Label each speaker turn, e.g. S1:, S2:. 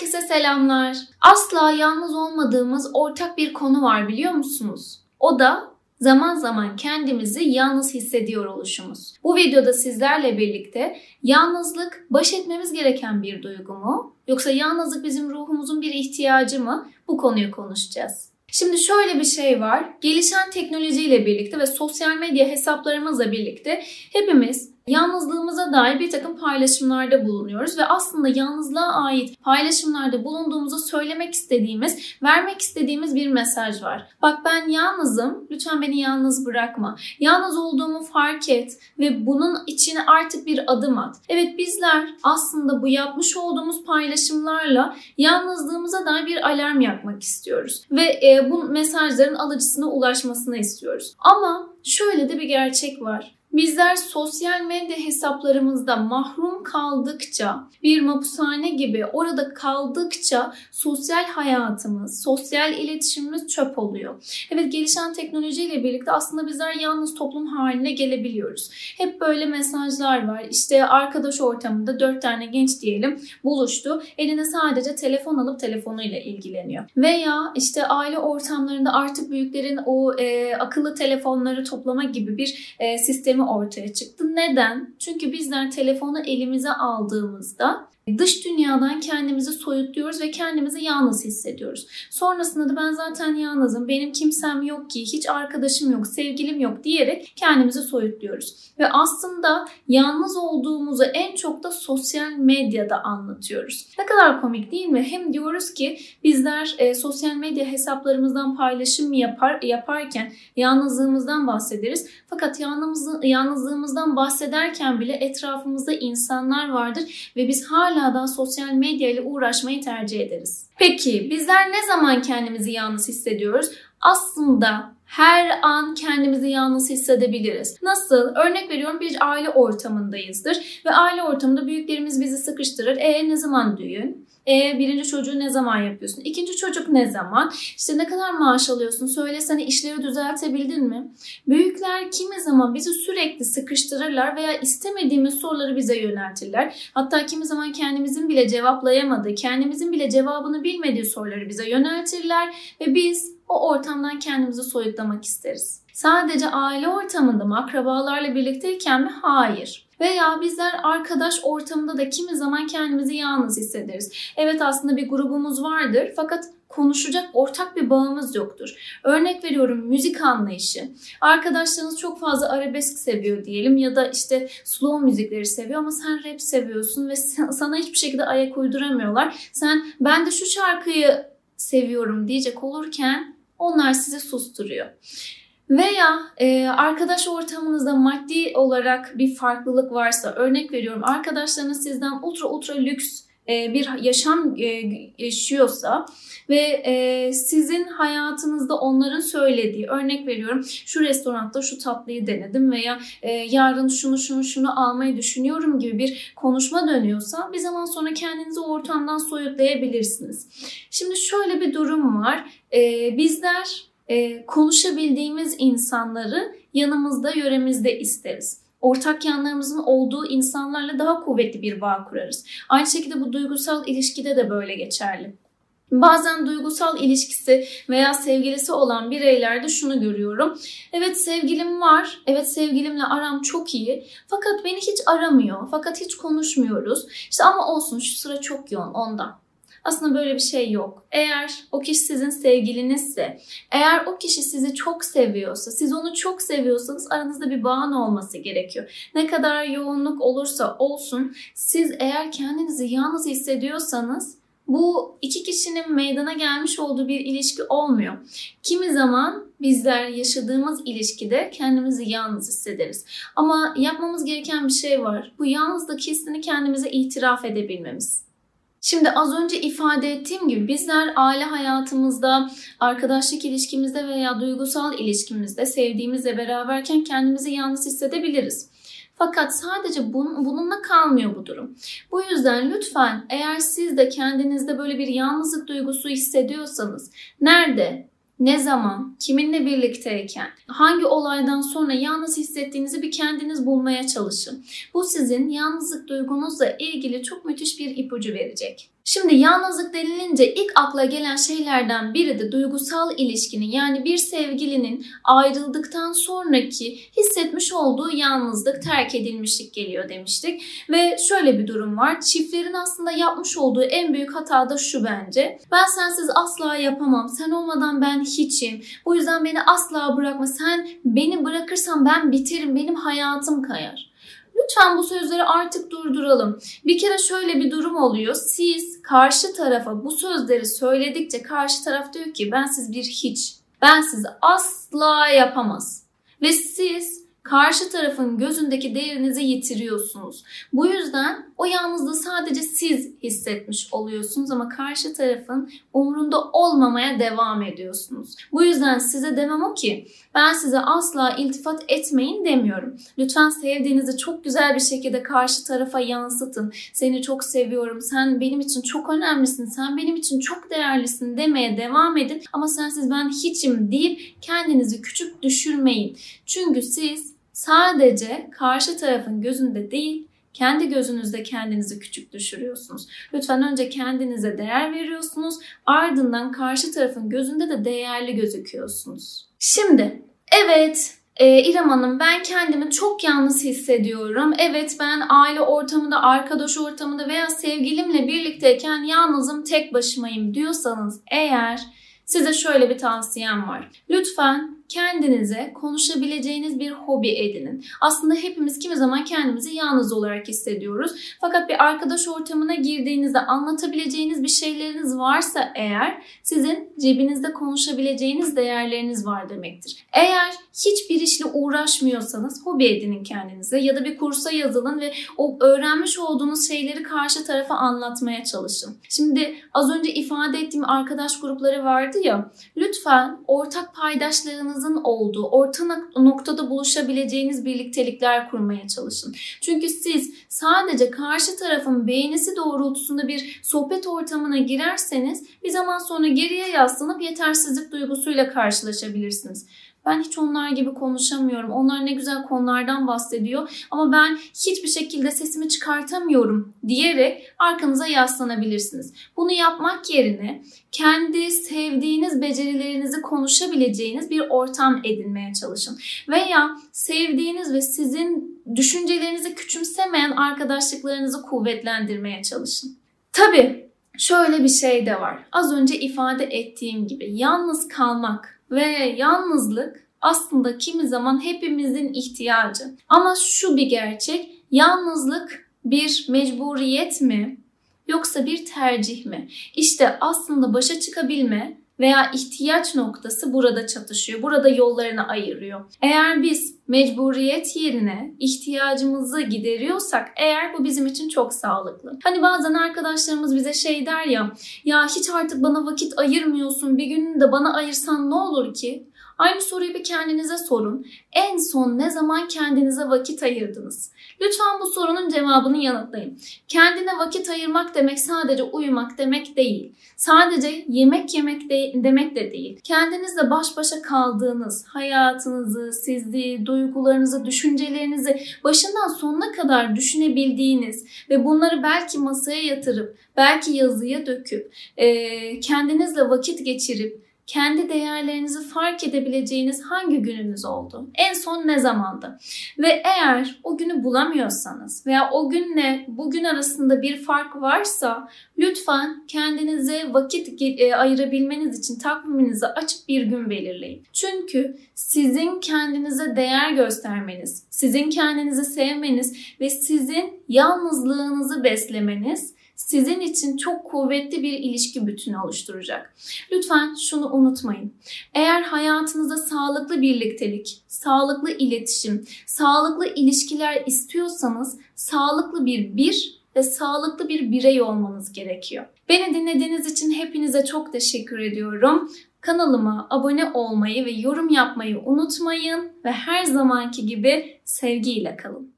S1: Herkese selamlar. Asla yalnız olmadığımız ortak bir konu var biliyor musunuz? O da zaman zaman kendimizi yalnız hissediyor oluşumuz. Bu videoda sizlerle birlikte yalnızlık baş etmemiz gereken bir duygu mu? Yoksa yalnızlık bizim ruhumuzun bir ihtiyacı mı? Bu konuyu konuşacağız. Şimdi şöyle bir şey var. Gelişen teknolojiyle birlikte ve sosyal medya hesaplarımızla birlikte hepimiz yalnızlığımıza dair bir takım paylaşımlarda bulunuyoruz ve aslında yalnızlığa ait paylaşımlarda bulunduğumuzu söylemek istediğimiz, vermek istediğimiz bir mesaj var. Bak ben yalnızım, lütfen beni yalnız bırakma. Yalnız olduğumu fark et ve bunun içine artık bir adım at. Evet bizler aslında bu yapmış olduğumuz paylaşımlarla yalnızlığımıza dair bir alarm yakmak istiyoruz ve e, bu mesajların alıcısına ulaşmasını istiyoruz. Ama şöyle de bir gerçek var. Bizler sosyal medya hesaplarımızda mahrum kaldıkça, bir mapushane gibi orada kaldıkça sosyal hayatımız, sosyal iletişimimiz çöp oluyor. Evet gelişen teknolojiyle birlikte aslında bizler yalnız toplum haline gelebiliyoruz. Hep böyle mesajlar var. İşte arkadaş ortamında dört tane genç diyelim buluştu. Eline sadece telefon alıp telefonuyla ilgileniyor. Veya işte aile ortamlarında artık büyüklerin o e, akıllı telefonları toplama gibi bir e, sistemi ortaya çıktı. Neden? Çünkü bizler telefonu elimize aldığımızda dış dünyadan kendimizi soyutluyoruz ve kendimizi yalnız hissediyoruz. Sonrasında da ben zaten yalnızım, benim kimsem yok ki, hiç arkadaşım yok, sevgilim yok diyerek kendimizi soyutluyoruz. Ve aslında yalnız olduğumuzu en çok da sosyal medyada anlatıyoruz. Ne kadar komik değil mi? Hem diyoruz ki bizler e, sosyal medya hesaplarımızdan paylaşım yapar yaparken yalnızlığımızdan bahsederiz. Fakat yalnız, yalnızlığımızdan bahsederken bile etrafımızda insanlar vardır ve biz hala da sosyal medya ile uğraşmayı tercih ederiz. Peki bizler ne zaman kendimizi yalnız hissediyoruz? Aslında her an kendimizi yalnız hissedebiliriz. Nasıl? Örnek veriyorum bir aile ortamındayızdır ve aile ortamında büyüklerimiz bizi sıkıştırır. E ne zaman düğün? E birinci çocuğu ne zaman yapıyorsun? İkinci çocuk ne zaman? İşte ne kadar maaş alıyorsun? Söylesene işleri düzeltebildin mi? Büyükler kimi zaman bizi sürekli sıkıştırırlar veya istemediğimiz soruları bize yöneltirler. Hatta kimi zaman kendimizin bile cevaplayamadığı, kendimizin bile cevabını bilmediği soruları bize yöneltirler ve biz o ortamdan kendimizi soyutlamak isteriz. Sadece aile ortamında mı, akrabalarla birlikteyken mi? Hayır. Veya bizler arkadaş ortamında da kimi zaman kendimizi yalnız hissederiz. Evet aslında bir grubumuz vardır fakat konuşacak ortak bir bağımız yoktur. Örnek veriyorum müzik anlayışı. Arkadaşlarınız çok fazla arabesk seviyor diyelim ya da işte slow müzikleri seviyor ama sen rap seviyorsun ve sana hiçbir şekilde ayak uyduramıyorlar. Sen ben de şu şarkıyı seviyorum diyecek olurken onlar sizi susturuyor. Veya e, arkadaş ortamınızda maddi olarak bir farklılık varsa örnek veriyorum arkadaşlarınız sizden ultra ultra lüks bir yaşam e, yaşıyorsa ve e, sizin hayatınızda onların söylediği örnek veriyorum şu restoranda şu tatlıyı denedim veya e, yarın şunu şunu şunu almayı düşünüyorum gibi bir konuşma dönüyorsa bir zaman sonra kendinizi ortamdan soyutlayabilirsiniz. Şimdi şöyle bir durum var. E, bizler e, konuşabildiğimiz insanları yanımızda, yöremizde isteriz. Ortak yanlarımızın olduğu insanlarla daha kuvvetli bir bağ kurarız. Aynı şekilde bu duygusal ilişkide de böyle geçerli. Bazen duygusal ilişkisi veya sevgilisi olan bireylerde şunu görüyorum. Evet sevgilim var. Evet sevgilimle aram çok iyi. Fakat beni hiç aramıyor. Fakat hiç konuşmuyoruz. İşte ama olsun şu sıra çok yoğun ondan. Aslında böyle bir şey yok. Eğer o kişi sizin sevgilinizse, eğer o kişi sizi çok seviyorsa, siz onu çok seviyorsanız aranızda bir bağın olması gerekiyor. Ne kadar yoğunluk olursa olsun siz eğer kendinizi yalnız hissediyorsanız bu iki kişinin meydana gelmiş olduğu bir ilişki olmuyor. Kimi zaman bizler yaşadığımız ilişkide kendimizi yalnız hissederiz. Ama yapmamız gereken bir şey var. Bu yalnızlık hissini kendimize itiraf edebilmemiz. Şimdi az önce ifade ettiğim gibi bizler aile hayatımızda, arkadaşlık ilişkimizde veya duygusal ilişkimizde sevdiğimizle beraberken kendimizi yalnız hissedebiliriz. Fakat sadece bun, bununla kalmıyor bu durum. Bu yüzden lütfen eğer siz de kendinizde böyle bir yalnızlık duygusu hissediyorsanız nerede, ne zaman, kiminle birlikteyken, hangi olaydan sonra yalnız hissettiğinizi bir kendiniz bulmaya çalışın. Bu sizin yalnızlık duygunuzla ilgili çok müthiş bir ipucu verecek. Şimdi yalnızlık denilince ilk akla gelen şeylerden biri de duygusal ilişkinin yani bir sevgilinin ayrıldıktan sonraki hissetmiş olduğu yalnızlık, terk edilmişlik geliyor demiştik. Ve şöyle bir durum var. Çiftlerin aslında yapmış olduğu en büyük hata da şu bence. Ben sensiz asla yapamam. Sen olmadan ben hiçim. Bu yüzden beni asla bırakma. Sen beni bırakırsan ben biterim. Benim hayatım kayar. Lütfen bu sözleri artık durduralım. Bir kere şöyle bir durum oluyor. Siz karşı tarafa bu sözleri söyledikçe karşı taraf diyor ki ben siz bir hiç. Ben sizi asla yapamaz. Ve siz karşı tarafın gözündeki değerinizi yitiriyorsunuz. Bu yüzden o yalnızlığı sadece siz hissetmiş oluyorsunuz ama karşı tarafın umrunda olmamaya devam ediyorsunuz. Bu yüzden size demem o ki ben size asla iltifat etmeyin demiyorum. Lütfen sevdiğinizi çok güzel bir şekilde karşı tarafa yansıtın. Seni çok seviyorum, sen benim için çok önemlisin, sen benim için çok değerlisin demeye devam edin. Ama sensiz ben hiçim deyip kendinizi küçük düşürmeyin. Çünkü siz sadece karşı tarafın gözünde değil, kendi gözünüzde kendinizi küçük düşürüyorsunuz. Lütfen önce kendinize değer veriyorsunuz, ardından karşı tarafın gözünde de değerli gözüküyorsunuz. Şimdi evet ee, İrem Hanım ben kendimi çok yalnız hissediyorum. Evet ben aile ortamında, arkadaş ortamında veya sevgilimle birlikteyken yalnızım, tek başımayım diyorsanız eğer size şöyle bir tavsiyem var. Lütfen kendinize konuşabileceğiniz bir hobi edinin. Aslında hepimiz kimi zaman kendimizi yalnız olarak hissediyoruz. Fakat bir arkadaş ortamına girdiğinizde anlatabileceğiniz bir şeyleriniz varsa eğer sizin cebinizde konuşabileceğiniz değerleriniz var demektir. Eğer hiçbir işle uğraşmıyorsanız hobi edinin kendinize ya da bir kursa yazılın ve o öğrenmiş olduğunuz şeyleri karşı tarafa anlatmaya çalışın. Şimdi az önce ifade ettiğim arkadaş grupları vardı ya lütfen ortak paydaşlarınız ihtiyacınızın olduğu, orta noktada buluşabileceğiniz birliktelikler kurmaya çalışın. Çünkü siz sadece karşı tarafın beğenisi doğrultusunda bir sohbet ortamına girerseniz bir zaman sonra geriye yaslanıp yetersizlik duygusuyla karşılaşabilirsiniz. Ben hiç onlar gibi konuşamıyorum. Onlar ne güzel konulardan bahsediyor ama ben hiçbir şekilde sesimi çıkartamıyorum diyerek arkanıza yaslanabilirsiniz. Bunu yapmak yerine kendi sevdiğiniz becerilerinizi konuşabileceğiniz bir ortam edinmeye çalışın. Veya sevdiğiniz ve sizin düşüncelerinizi küçümsemeyen arkadaşlıklarınızı kuvvetlendirmeye çalışın. Tabii şöyle bir şey de var. Az önce ifade ettiğim gibi yalnız kalmak ve yalnızlık aslında kimi zaman hepimizin ihtiyacı. Ama şu bir gerçek, yalnızlık bir mecburiyet mi yoksa bir tercih mi? İşte aslında başa çıkabilme veya ihtiyaç noktası burada çatışıyor. Burada yollarını ayırıyor. Eğer biz mecburiyet yerine ihtiyacımızı gideriyorsak eğer bu bizim için çok sağlıklı. Hani bazen arkadaşlarımız bize şey der ya ya hiç artık bana vakit ayırmıyorsun bir gününü de bana ayırsan ne olur ki? Aynı soruyu bir kendinize sorun. En son ne zaman kendinize vakit ayırdınız? Lütfen bu sorunun cevabını yanıtlayın. Kendine vakit ayırmak demek sadece uyumak demek değil. Sadece yemek yemek de, demek de değil. Kendinizle baş başa kaldığınız hayatınızı, sizi, duygularınızı, düşüncelerinizi başından sonuna kadar düşünebildiğiniz ve bunları belki masaya yatırıp, belki yazıya döküp, kendinizle vakit geçirip kendi değerlerinizi fark edebileceğiniz hangi gününüz oldu? En son ne zamandı? Ve eğer o günü bulamıyorsanız veya o günle bugün arasında bir fark varsa lütfen kendinize vakit e, ayırabilmeniz için takviminizi açıp bir gün belirleyin. Çünkü sizin kendinize değer göstermeniz, sizin kendinizi sevmeniz ve sizin yalnızlığınızı beslemeniz sizin için çok kuvvetli bir ilişki bütünü oluşturacak. Lütfen şunu unutmayın. Eğer hayatınızda sağlıklı birliktelik, sağlıklı iletişim, sağlıklı ilişkiler istiyorsanız sağlıklı bir bir ve sağlıklı bir birey olmanız gerekiyor. Beni dinlediğiniz için hepinize çok teşekkür ediyorum. Kanalıma abone olmayı ve yorum yapmayı unutmayın ve her zamanki gibi sevgiyle kalın.